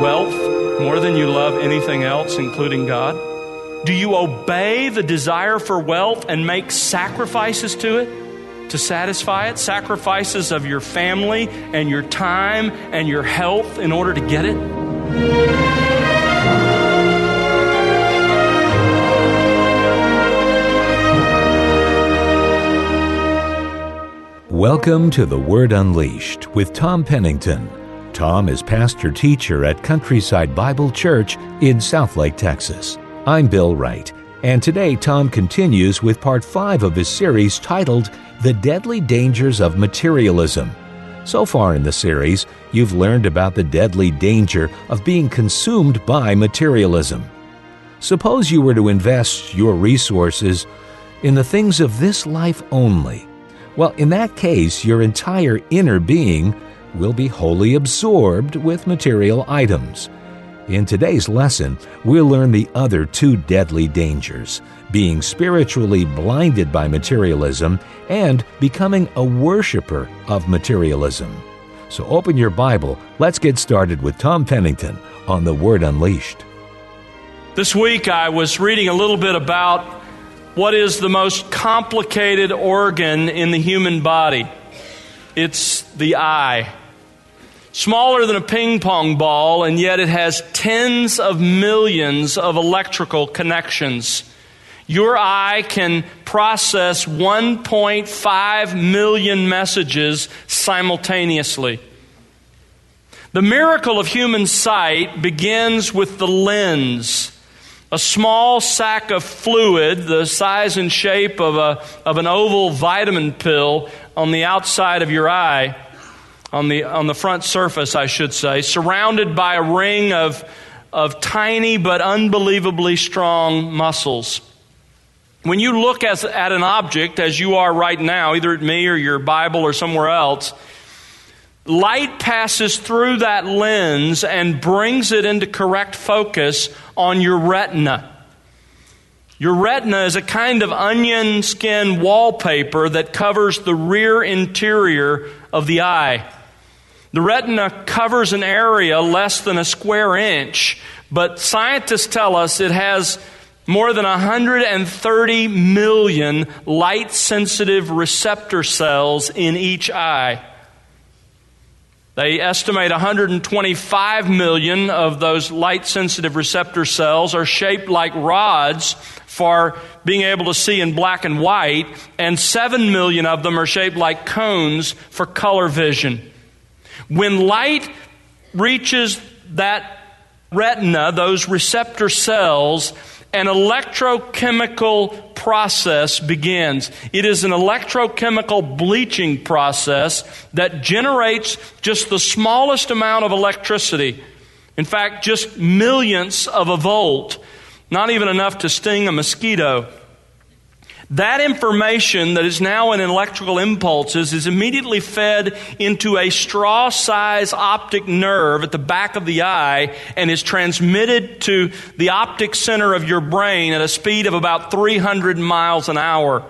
wealth more than you love anything else, including God? Do you obey the desire for wealth and make sacrifices to it to satisfy it? Sacrifices of your family and your time and your health in order to get it? Welcome to The Word Unleashed with Tom Pennington. Tom is pastor teacher at Countryside Bible Church in Southlake, Texas. I'm Bill Wright, and today Tom continues with part 5 of his series titled The Deadly Dangers of Materialism. So far in the series, you've learned about the deadly danger of being consumed by materialism. Suppose you were to invest your resources in the things of this life only. Well, in that case, your entire inner being will be wholly absorbed with material items. In today's lesson, we'll learn the other two deadly dangers being spiritually blinded by materialism and becoming a worshiper of materialism. So open your Bible. Let's get started with Tom Pennington on The Word Unleashed. This week I was reading a little bit about what is the most complicated organ in the human body. It's the eye. Smaller than a ping pong ball, and yet it has tens of millions of electrical connections. Your eye can process 1.5 million messages simultaneously. The miracle of human sight begins with the lens a small sack of fluid, the size and shape of, a, of an oval vitamin pill, on the outside of your eye, on the, on the front surface, I should say, surrounded by a ring of, of tiny but unbelievably strong muscles. When you look as, at an object, as you are right now, either at me or your Bible or somewhere else, light passes through that lens and brings it into correct focus on your retina. Your retina is a kind of onion skin wallpaper that covers the rear interior of the eye. The retina covers an area less than a square inch, but scientists tell us it has more than 130 million light sensitive receptor cells in each eye. They estimate 125 million of those light sensitive receptor cells are shaped like rods for being able to see in black and white, and 7 million of them are shaped like cones for color vision. When light reaches that retina, those receptor cells, an electrochemical process begins. It is an electrochemical bleaching process that generates just the smallest amount of electricity. In fact, just millionths of a volt, not even enough to sting a mosquito. That information that is now in electrical impulses is immediately fed into a straw size optic nerve at the back of the eye and is transmitted to the optic center of your brain at a speed of about 300 miles an hour.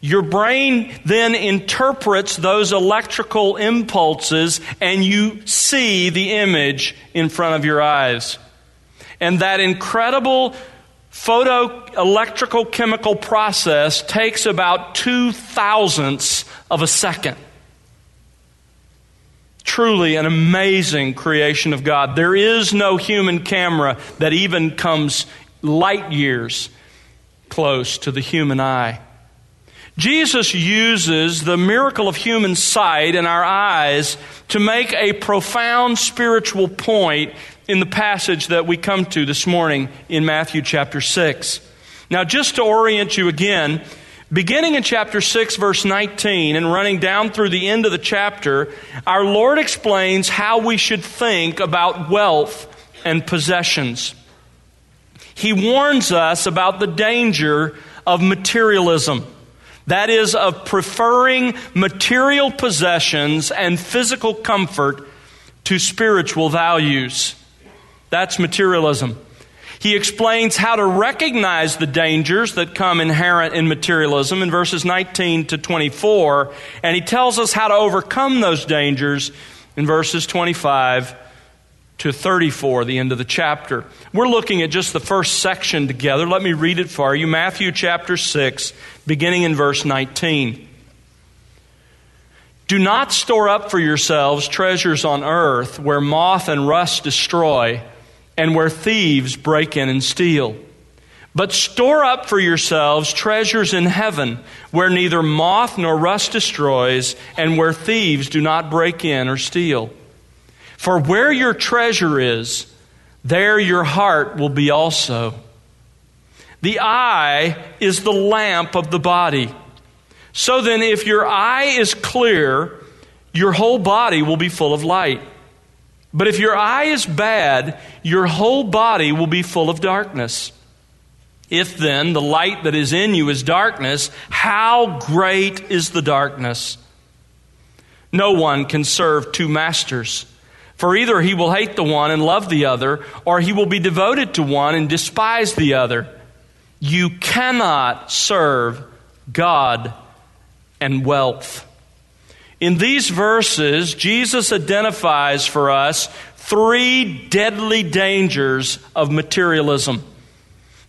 Your brain then interprets those electrical impulses and you see the image in front of your eyes. And that incredible photoelectrical chemical process takes about two thousandths of a second. Truly an amazing creation of God. There is no human camera that even comes light years close to the human eye. Jesus uses the miracle of human sight in our eyes to make a profound spiritual point in the passage that we come to this morning in Matthew chapter 6. Now, just to orient you again, beginning in chapter 6, verse 19, and running down through the end of the chapter, our Lord explains how we should think about wealth and possessions. He warns us about the danger of materialism. That is, of preferring material possessions and physical comfort to spiritual values. That's materialism. He explains how to recognize the dangers that come inherent in materialism in verses 19 to 24, and he tells us how to overcome those dangers in verses 25 to 34, the end of the chapter. We're looking at just the first section together. Let me read it for you Matthew chapter 6, beginning in verse 19. Do not store up for yourselves treasures on earth where moth and rust destroy and where thieves break in and steal. But store up for yourselves treasures in heaven where neither moth nor rust destroys and where thieves do not break in or steal. For where your treasure is, there your heart will be also. The eye is the lamp of the body. So then, if your eye is clear, your whole body will be full of light. But if your eye is bad, your whole body will be full of darkness. If then the light that is in you is darkness, how great is the darkness? No one can serve two masters. For either he will hate the one and love the other, or he will be devoted to one and despise the other. You cannot serve God and wealth. In these verses, Jesus identifies for us three deadly dangers of materialism.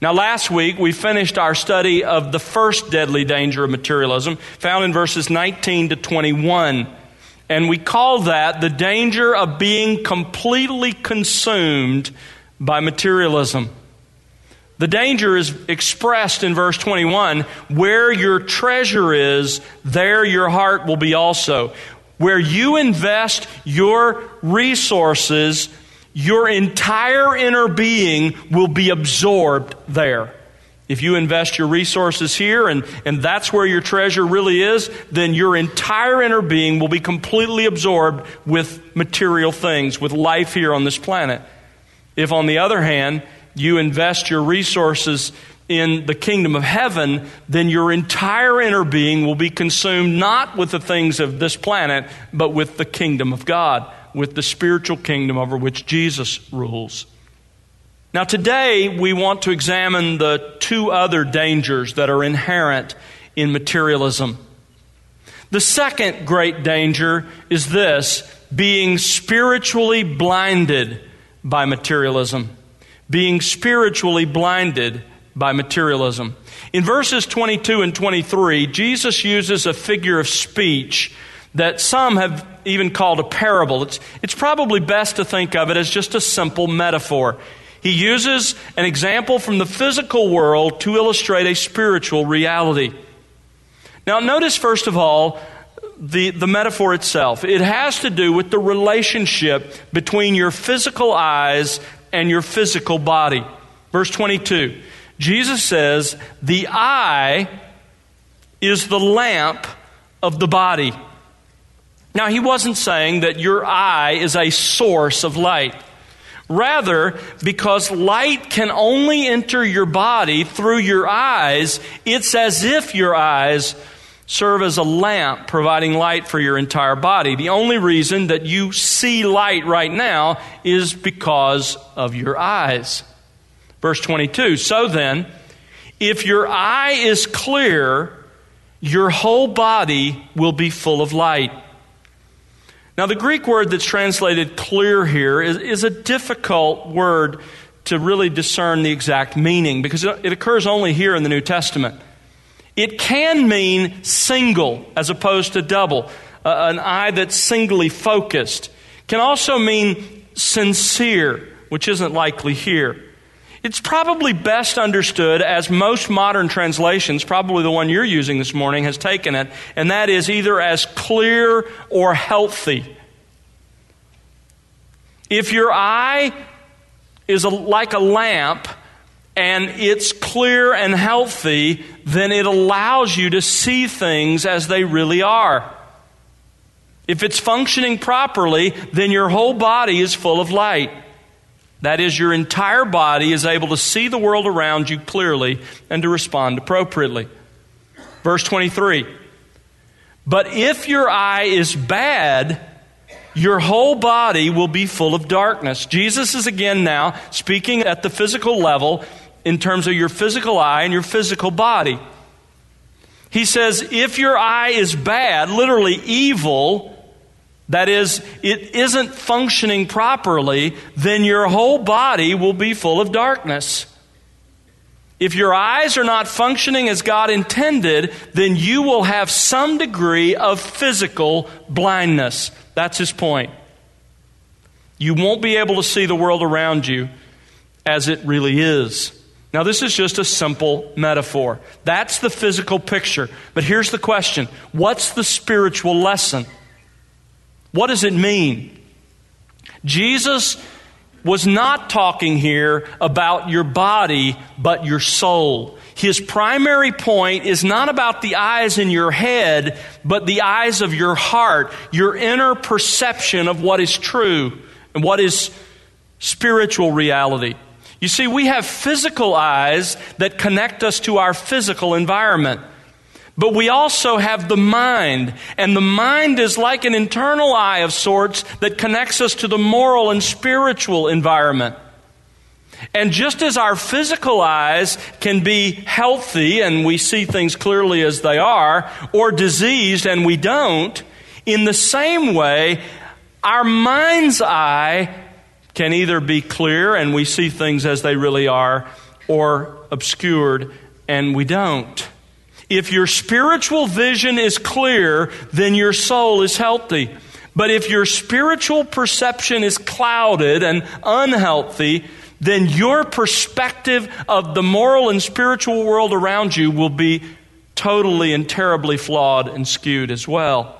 Now, last week we finished our study of the first deadly danger of materialism, found in verses 19 to 21. And we call that the danger of being completely consumed by materialism. The danger is expressed in verse 21 where your treasure is, there your heart will be also. Where you invest your resources, your entire inner being will be absorbed there. If you invest your resources here and, and that's where your treasure really is, then your entire inner being will be completely absorbed with material things, with life here on this planet. If, on the other hand, you invest your resources in the kingdom of heaven, then your entire inner being will be consumed not with the things of this planet, but with the kingdom of God, with the spiritual kingdom over which Jesus rules. Now, today we want to examine the two other dangers that are inherent in materialism. The second great danger is this being spiritually blinded by materialism. Being spiritually blinded by materialism. In verses 22 and 23, Jesus uses a figure of speech that some have even called a parable. It's, it's probably best to think of it as just a simple metaphor. He uses an example from the physical world to illustrate a spiritual reality. Now, notice first of all the, the metaphor itself. It has to do with the relationship between your physical eyes and your physical body. Verse 22 Jesus says, The eye is the lamp of the body. Now, he wasn't saying that your eye is a source of light. Rather, because light can only enter your body through your eyes, it's as if your eyes serve as a lamp providing light for your entire body. The only reason that you see light right now is because of your eyes. Verse 22 So then, if your eye is clear, your whole body will be full of light. Now, the Greek word that's translated clear here is, is a difficult word to really discern the exact meaning because it, it occurs only here in the New Testament. It can mean single as opposed to double, uh, an eye that's singly focused. Can also mean sincere, which isn't likely here. It's probably best understood as most modern translations, probably the one you're using this morning, has taken it, and that is either as clear or healthy. If your eye is a, like a lamp and it's clear and healthy, then it allows you to see things as they really are. If it's functioning properly, then your whole body is full of light. That is, your entire body is able to see the world around you clearly and to respond appropriately. Verse 23 But if your eye is bad, your whole body will be full of darkness. Jesus is again now speaking at the physical level in terms of your physical eye and your physical body. He says, if your eye is bad, literally evil, that is, it isn't functioning properly, then your whole body will be full of darkness. If your eyes are not functioning as God intended, then you will have some degree of physical blindness. That's his point. You won't be able to see the world around you as it really is. Now, this is just a simple metaphor. That's the physical picture. But here's the question What's the spiritual lesson? What does it mean? Jesus was not talking here about your body, but your soul. His primary point is not about the eyes in your head, but the eyes of your heart, your inner perception of what is true and what is spiritual reality. You see, we have physical eyes that connect us to our physical environment. But we also have the mind, and the mind is like an internal eye of sorts that connects us to the moral and spiritual environment. And just as our physical eyes can be healthy and we see things clearly as they are, or diseased and we don't, in the same way, our mind's eye can either be clear and we see things as they really are, or obscured and we don't. If your spiritual vision is clear, then your soul is healthy. But if your spiritual perception is clouded and unhealthy, then your perspective of the moral and spiritual world around you will be totally and terribly flawed and skewed as well.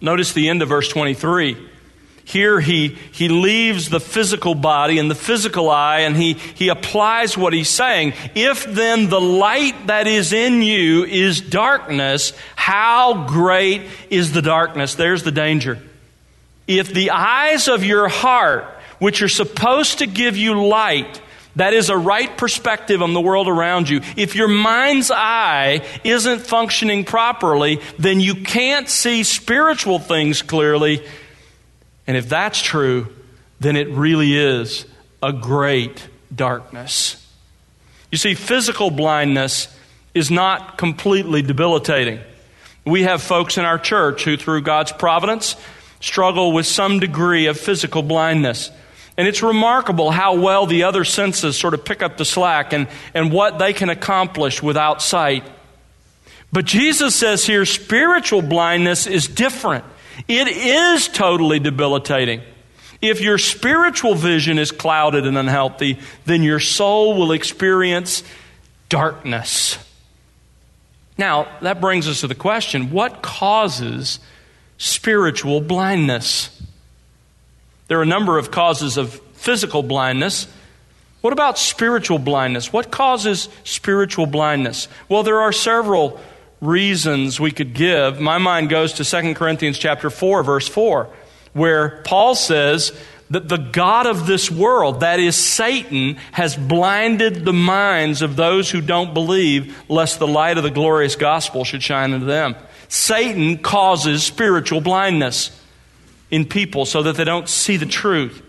Notice the end of verse 23. Here he, he leaves the physical body and the physical eye and he, he applies what he's saying. If then the light that is in you is darkness, how great is the darkness? There's the danger. If the eyes of your heart, which are supposed to give you light, that is a right perspective on the world around you. If your mind's eye isn't functioning properly, then you can't see spiritual things clearly and if that's true, then it really is a great darkness. You see, physical blindness is not completely debilitating. We have folks in our church who, through God's providence, struggle with some degree of physical blindness. And it's remarkable how well the other senses sort of pick up the slack and, and what they can accomplish without sight. But Jesus says here spiritual blindness is different. It is totally debilitating. If your spiritual vision is clouded and unhealthy, then your soul will experience darkness. Now, that brings us to the question what causes spiritual blindness? There are a number of causes of physical blindness. What about spiritual blindness? What causes spiritual blindness? Well, there are several reasons we could give, my mind goes to 2 Corinthians chapter 4 verse 4 where Paul says that the god of this world that is Satan has blinded the minds of those who don't believe lest the light of the glorious gospel should shine into them. Satan causes spiritual blindness in people so that they don't see the truth.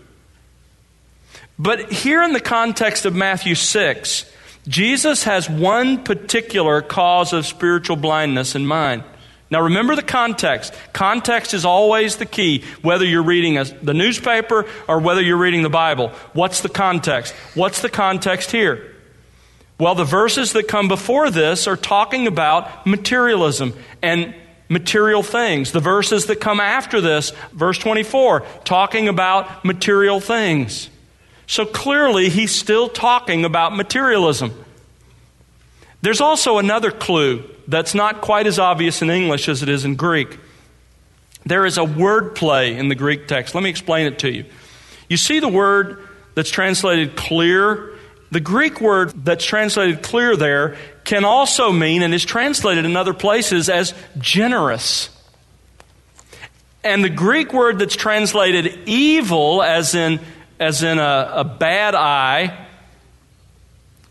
But here in the context of Matthew 6, Jesus has one particular cause of spiritual blindness in mind. Now remember the context. Context is always the key, whether you're reading a, the newspaper or whether you're reading the Bible. What's the context? What's the context here? Well, the verses that come before this are talking about materialism and material things. The verses that come after this, verse 24, talking about material things. So clearly, he's still talking about materialism. There's also another clue that's not quite as obvious in English as it is in Greek. There is a word play in the Greek text. Let me explain it to you. You see the word that's translated clear? The Greek word that's translated clear there can also mean, and is translated in other places as generous. And the Greek word that's translated evil, as in as in a, a bad eye,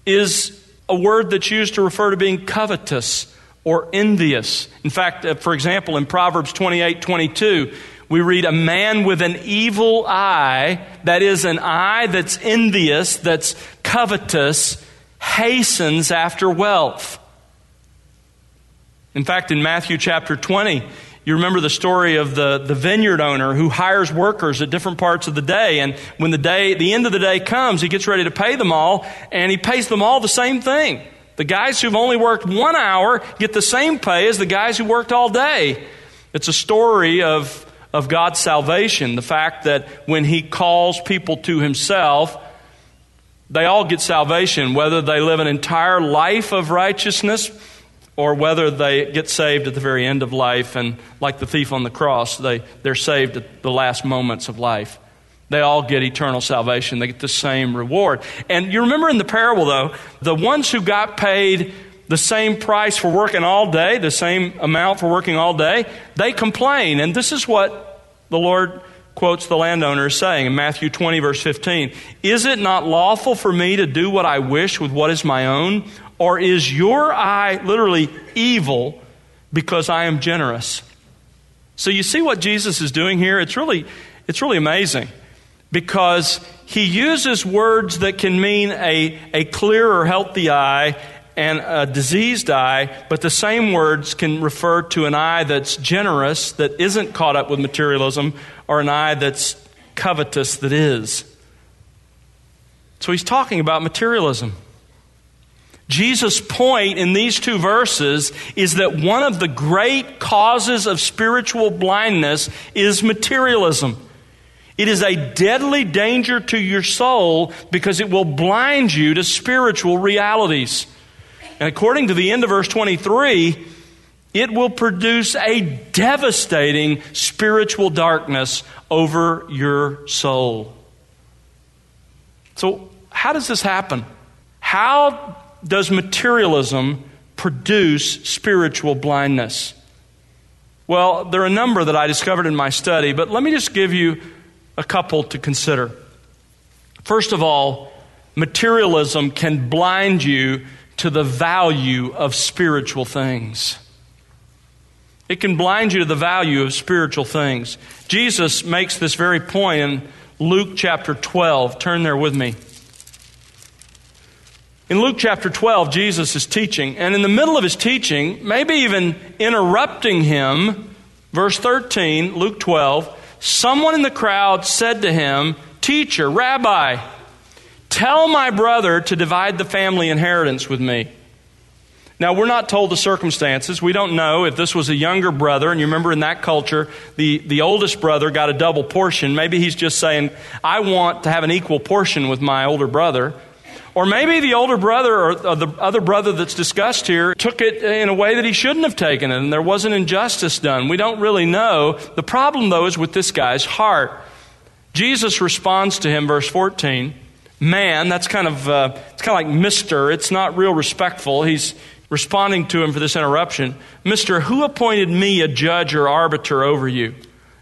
is a word that's used to refer to being covetous or envious. In fact, uh, for example, in Proverbs 28 22, we read, A man with an evil eye, that is, an eye that's envious, that's covetous, hastens after wealth. In fact, in Matthew chapter 20, you remember the story of the, the vineyard owner who hires workers at different parts of the day. And when the day, the end of the day comes, he gets ready to pay them all, and he pays them all the same thing. The guys who've only worked one hour get the same pay as the guys who worked all day. It's a story of, of God's salvation. The fact that when he calls people to himself, they all get salvation, whether they live an entire life of righteousness or whether they get saved at the very end of life and like the thief on the cross they, they're saved at the last moments of life. They all get eternal salvation. They get the same reward. And you remember in the parable though the ones who got paid the same price for working all day the same amount for working all day they complain. And this is what the lord quotes the landowner saying in matthew 20 verse 15 is it not lawful for me to do what i wish with what is my own or is your eye literally evil because I am generous? So you see what Jesus is doing here? It's really, it's really amazing because he uses words that can mean a, a clear or healthy eye and a diseased eye, but the same words can refer to an eye that's generous, that isn't caught up with materialism, or an eye that's covetous, that is. So he's talking about materialism. Jesus' point in these two verses is that one of the great causes of spiritual blindness is materialism. It is a deadly danger to your soul because it will blind you to spiritual realities. And according to the end of verse 23, it will produce a devastating spiritual darkness over your soul. So, how does this happen? How does materialism produce spiritual blindness? Well, there are a number that I discovered in my study, but let me just give you a couple to consider. First of all, materialism can blind you to the value of spiritual things. It can blind you to the value of spiritual things. Jesus makes this very point in Luke chapter 12. Turn there with me. In Luke chapter 12, Jesus is teaching, and in the middle of his teaching, maybe even interrupting him, verse 13, Luke 12, someone in the crowd said to him, Teacher, Rabbi, tell my brother to divide the family inheritance with me. Now, we're not told the circumstances. We don't know if this was a younger brother, and you remember in that culture, the, the oldest brother got a double portion. Maybe he's just saying, I want to have an equal portion with my older brother. Or maybe the older brother or the other brother that's discussed here took it in a way that he shouldn't have taken it and there wasn't injustice done. We don't really know. The problem, though, is with this guy's heart. Jesus responds to him, verse 14. Man, that's kind of, uh, it's kind of like Mr. It's not real respectful. He's responding to him for this interruption. Mister, who appointed me a judge or arbiter over you?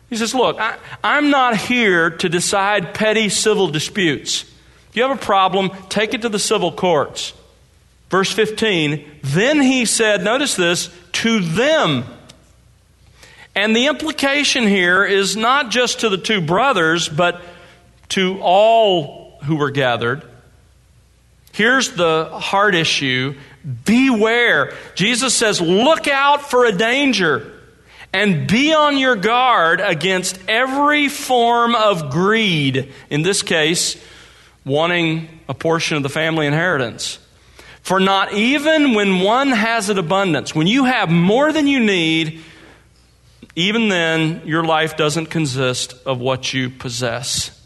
He says, Look, I, I'm not here to decide petty civil disputes. If you have a problem, take it to the civil courts. Verse 15, then he said, notice this, to them. And the implication here is not just to the two brothers, but to all who were gathered. Here's the heart issue beware. Jesus says, look out for a danger and be on your guard against every form of greed. In this case, wanting a portion of the family inheritance. For not even when one has an abundance, when you have more than you need, even then your life doesn't consist of what you possess.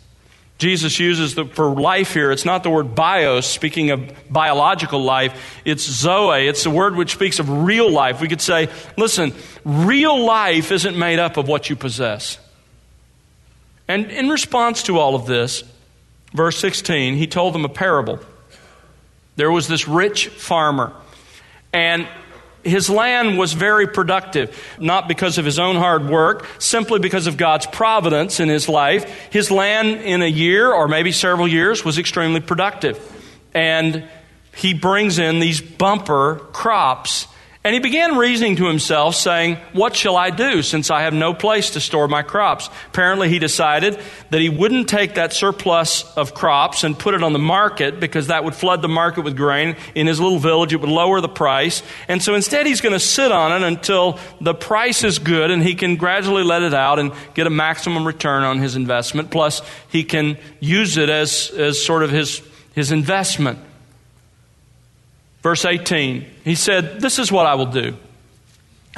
Jesus uses the, for life here, it's not the word bios, speaking of biological life, it's zoe. It's the word which speaks of real life. We could say, listen, real life isn't made up of what you possess. And in response to all of this, verse 16, he told them a parable. There was this rich farmer, and his land was very productive, not because of his own hard work, simply because of God's providence in his life. His land in a year or maybe several years was extremely productive. And he brings in these bumper crops. And he began reasoning to himself, saying, What shall I do since I have no place to store my crops? Apparently, he decided that he wouldn't take that surplus of crops and put it on the market because that would flood the market with grain. In his little village, it would lower the price. And so instead, he's going to sit on it until the price is good and he can gradually let it out and get a maximum return on his investment. Plus, he can use it as, as sort of his, his investment. Verse 18, he said, This is what I will do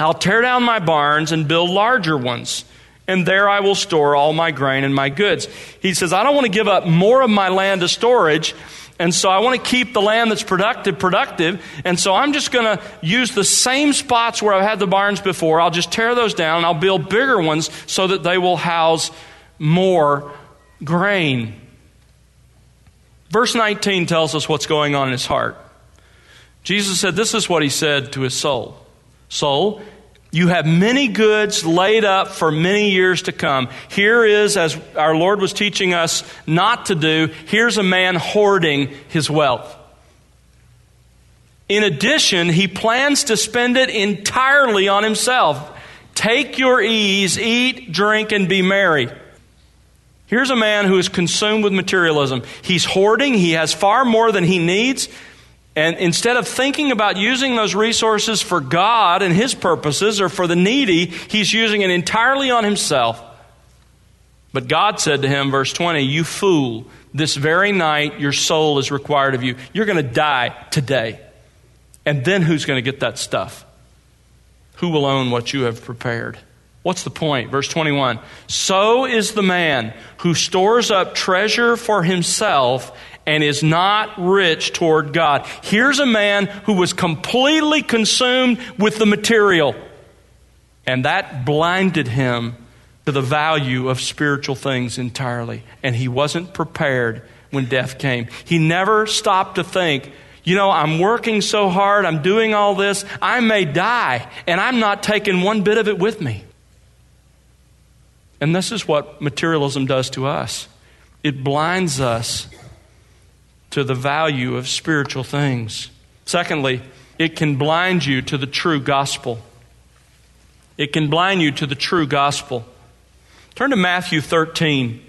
I'll tear down my barns and build larger ones, and there I will store all my grain and my goods. He says, I don't want to give up more of my land to storage. And so I want to keep the land that's productive productive. And so I'm just going to use the same spots where I've had the barns before. I'll just tear those down and I'll build bigger ones so that they will house more grain. Verse 19 tells us what's going on in his heart. Jesus said, This is what he said to his soul Soul, you have many goods laid up for many years to come. Here is, as our Lord was teaching us not to do, here's a man hoarding his wealth. In addition, he plans to spend it entirely on himself. Take your ease, eat, drink, and be merry. Here's a man who is consumed with materialism. He's hoarding, he has far more than he needs. And instead of thinking about using those resources for God and His purposes or for the needy, he's using it entirely on himself. But God said to him, verse 20, You fool, this very night your soul is required of you. You're going to die today. And then who's going to get that stuff? Who will own what you have prepared? What's the point? Verse 21 So is the man who stores up treasure for himself and is not rich toward God. Here's a man who was completely consumed with the material, and that blinded him to the value of spiritual things entirely. And he wasn't prepared when death came. He never stopped to think, you know, I'm working so hard, I'm doing all this, I may die, and I'm not taking one bit of it with me. And this is what materialism does to us it blinds us to the value of spiritual things. Secondly, it can blind you to the true gospel. It can blind you to the true gospel. Turn to Matthew 13.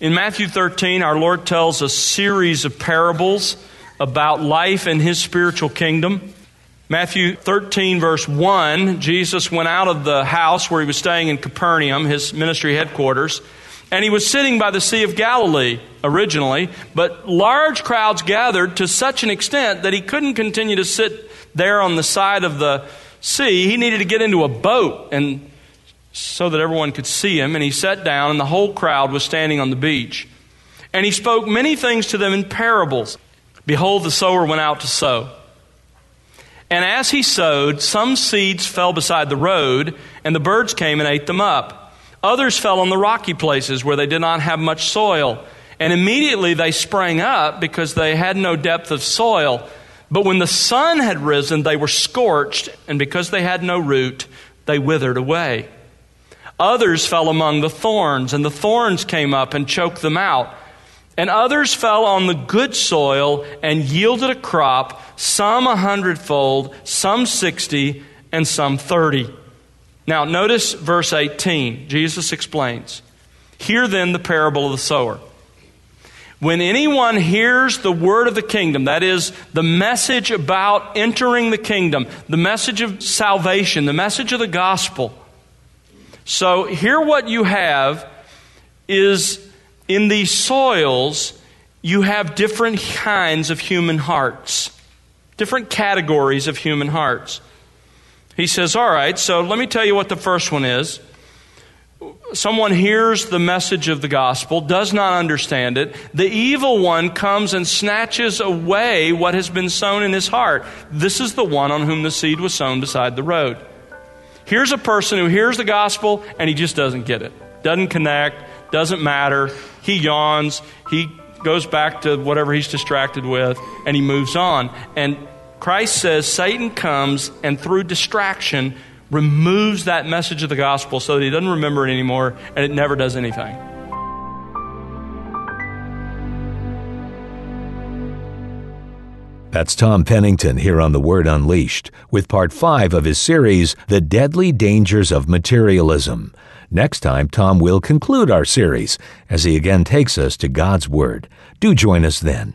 In Matthew 13, our Lord tells a series of parables about life in His spiritual kingdom. Matthew 13, verse 1, Jesus went out of the house where he was staying in Capernaum, his ministry headquarters, and he was sitting by the Sea of Galilee originally, but large crowds gathered to such an extent that he couldn't continue to sit there on the side of the sea. He needed to get into a boat and so that everyone could see him, and he sat down, and the whole crowd was standing on the beach. And he spoke many things to them in parables. Behold, the sower went out to sow. And as he sowed, some seeds fell beside the road, and the birds came and ate them up. Others fell on the rocky places where they did not have much soil. And immediately they sprang up because they had no depth of soil. But when the sun had risen, they were scorched, and because they had no root, they withered away. Others fell among the thorns, and the thorns came up and choked them out. And others fell on the good soil and yielded a crop, some a hundredfold, some sixty, and some thirty. Now, notice verse 18. Jesus explains Hear then the parable of the sower. When anyone hears the word of the kingdom, that is, the message about entering the kingdom, the message of salvation, the message of the gospel. So, here what you have is in these soils, you have different kinds of human hearts, different categories of human hearts. He says, All right, so let me tell you what the first one is. Someone hears the message of the gospel, does not understand it. The evil one comes and snatches away what has been sown in his heart. This is the one on whom the seed was sown beside the road. Here's a person who hears the gospel and he just doesn't get it, doesn't connect, doesn't matter. He yawns, he goes back to whatever he's distracted with, and he moves on. And Christ says Satan comes and through distraction removes that message of the gospel so that he doesn't remember it anymore and it never does anything. That's Tom Pennington here on The Word Unleashed with part five of his series, The Deadly Dangers of Materialism. Next time, Tom will conclude our series as he again takes us to God's Word. Do join us then.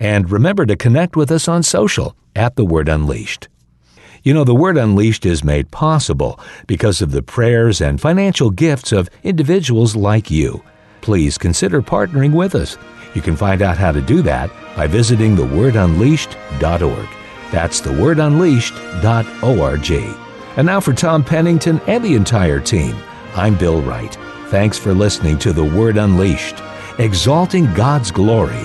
And remember to connect with us on social at The Word Unleashed. You know, The Word Unleashed is made possible because of the prayers and financial gifts of individuals like you. Please consider partnering with us. You can find out how to do that by visiting thewordunleashed.org. That's thewordunleashed.org. And now for Tom Pennington and the entire team, I'm Bill Wright. Thanks for listening to The Word Unleashed, exalting God's glory,